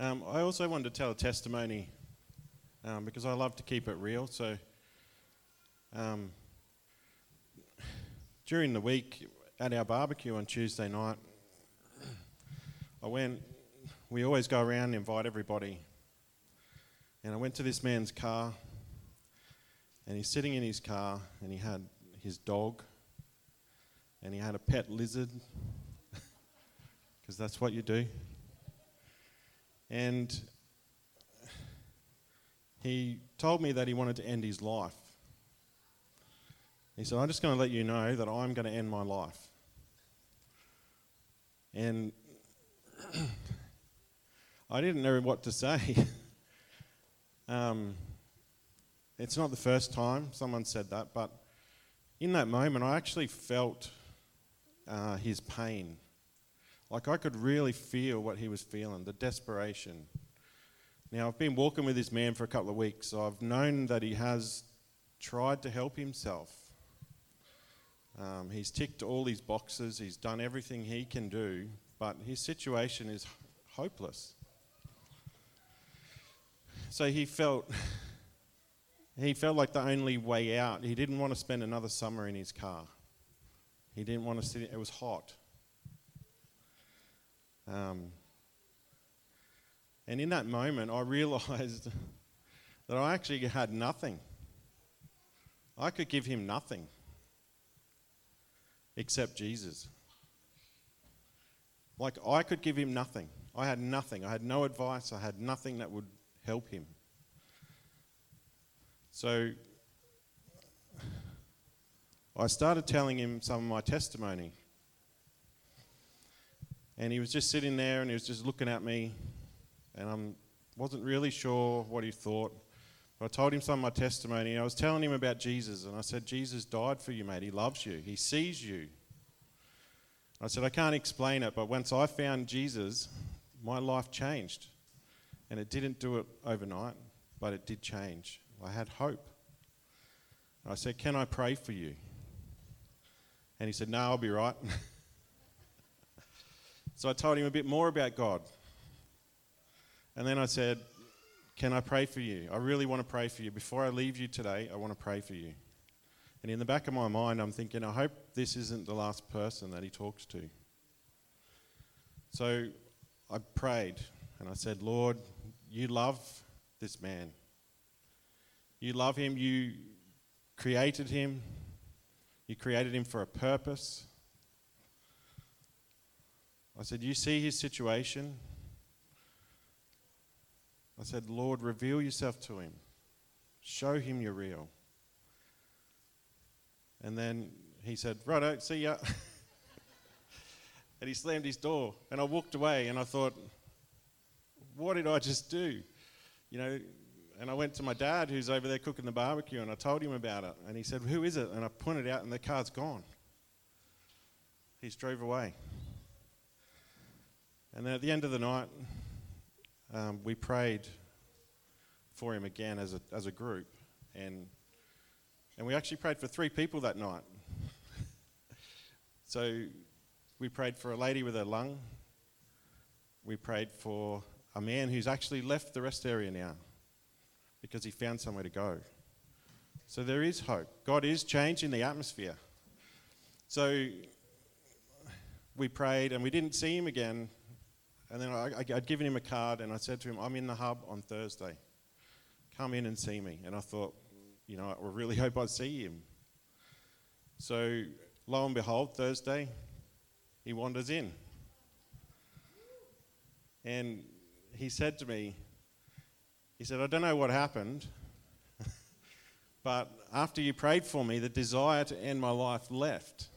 Um, I also wanted to tell a testimony um, because I love to keep it real. So um, during the week at our barbecue on Tuesday night, I went. We always go around and invite everybody. And I went to this man's car, and he's sitting in his car, and he had his dog, and he had a pet lizard, because that's what you do. And he told me that he wanted to end his life. He said, I'm just going to let you know that I'm going to end my life. And I didn't know what to say. um, it's not the first time someone said that, but in that moment, I actually felt uh, his pain. Like I could really feel what he was feeling, the desperation. Now, I've been walking with this man for a couple of weeks, so I've known that he has tried to help himself. Um, he's ticked all his boxes, he's done everything he can do, but his situation is hopeless. So he felt he felt like the only way out. He didn't want to spend another summer in his car. He didn't want to sit. It was hot. Um, and in that moment, I realized that I actually had nothing. I could give him nothing except Jesus. Like, I could give him nothing. I had nothing. I had no advice. I had nothing that would help him. So, I started telling him some of my testimony. And he was just sitting there and he was just looking at me. And I wasn't really sure what he thought. But I told him some of my testimony. I was telling him about Jesus. And I said, Jesus died for you, mate. He loves you, He sees you. I said, I can't explain it, but once I found Jesus, my life changed. And it didn't do it overnight, but it did change. I had hope. I said, Can I pray for you? And he said, No, I'll be right. so I told him a bit more about God. And then I said, Can I pray for you? I really want to pray for you. Before I leave you today, I want to pray for you. And in the back of my mind, I'm thinking, I hope this isn't the last person that he talks to. So I prayed and I said, Lord, you love this man. You love him. You created him. You created him for a purpose. I said, You see his situation? I said, Lord, reveal yourself to him. Show him you're real. And then he said, Righto, see ya. and he slammed his door. And I walked away and I thought, What did I just do? You know, and I went to my dad who's over there cooking the barbecue and I told him about it. And he said, Who is it? And I pointed out and the car's gone. He's drove away. And then at the end of the night, um, we prayed for him again as a, as a group. And, and we actually prayed for three people that night. so we prayed for a lady with a lung. We prayed for a man who's actually left the rest area now because he found somewhere to go. So there is hope. God is changing the atmosphere. So we prayed and we didn't see him again. And then I, would given him a card and I said to him, I'm in the hub on Thursday. Come in and see me. And I thought, you know, I really hope I see him. So lo and behold, Thursday, he wanders in. And he said to me, he said, I don't know what happened, but after you prayed for me, the desire to end my life left.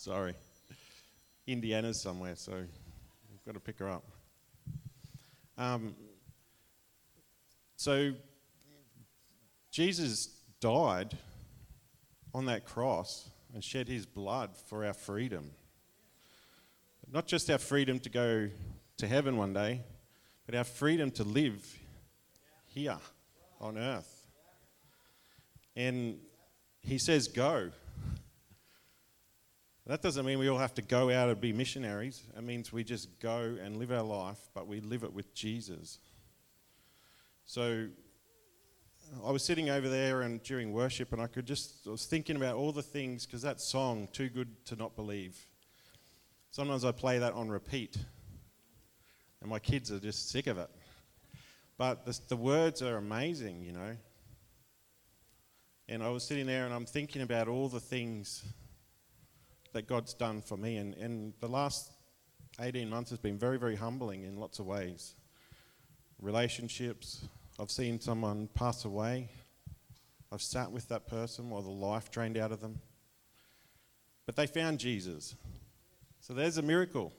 Sorry. Indiana's somewhere, so we've got to pick her up. Um, so, Jesus died on that cross and shed his blood for our freedom. Not just our freedom to go to heaven one day, but our freedom to live here on earth. And he says go. That doesn't mean we all have to go out and be missionaries. It means we just go and live our life, but we live it with Jesus. So I was sitting over there and during worship, and I could just, I was thinking about all the things, because that song, Too Good to Not Believe, sometimes I play that on repeat, and my kids are just sick of it. But the, the words are amazing, you know. And I was sitting there and I'm thinking about all the things that God's done for me. And, and the last 18 months has been very, very humbling in lots of ways. Relationships, I've seen someone pass away. I've sat with that person while the life drained out of them. But they found Jesus. So there's a miracle.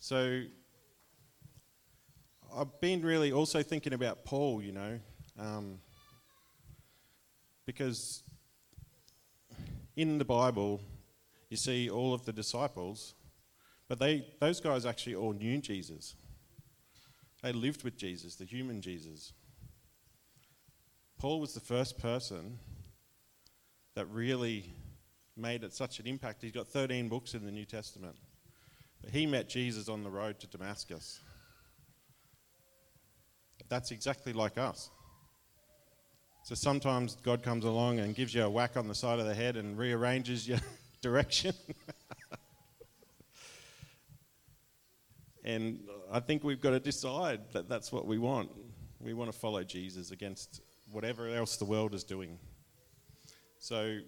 So I've been really also thinking about Paul, you know, um, because in the Bible, you see all of the disciples, but they, those guys actually all knew Jesus. They lived with Jesus, the human Jesus. Paul was the first person that really made it such an impact. He's got 13 books in the New Testament. But he met Jesus on the road to Damascus. That's exactly like us. So sometimes God comes along and gives you a whack on the side of the head and rearranges your direction. and I think we've got to decide that that's what we want. We want to follow Jesus against whatever else the world is doing. So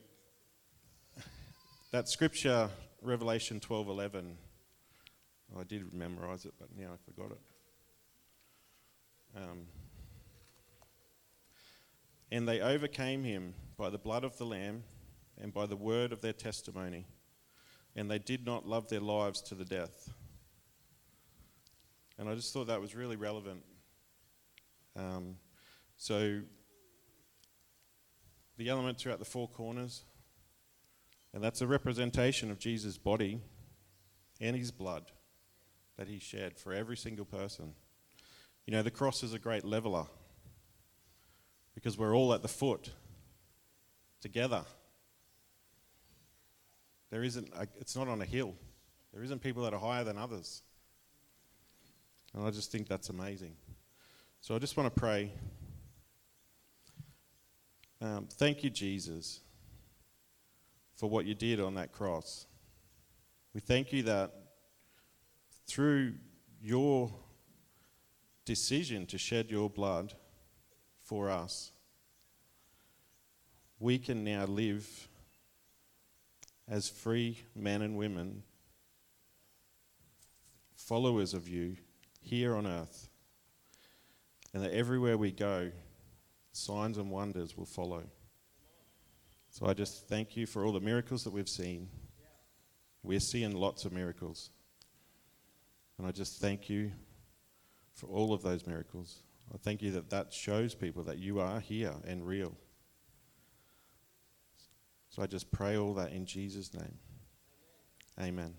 that scripture, Revelation 12:11, I did memorize it, but now I forgot it. Um, and they overcame him by the blood of the Lamb and by the word of their testimony, and they did not love their lives to the death. And I just thought that was really relevant. Um, so, the elements are at the four corners, and that's a representation of Jesus' body and his blood that he shed for every single person. You know, the cross is a great leveler because we're all at the foot together. There isn't, a, it's not on a hill. There isn't people that are higher than others. And I just think that's amazing. So I just want to pray. Um, thank you, Jesus, for what you did on that cross. We thank you that through your decision to shed your blood for us, we can now live as free men and women, followers of you here on earth, and that everywhere we go, signs and wonders will follow. So I just thank you for all the miracles that we've seen. We're seeing lots of miracles. And I just thank you for all of those miracles. I thank you that that shows people that you are here and real. So I just pray all that in Jesus' name. Amen.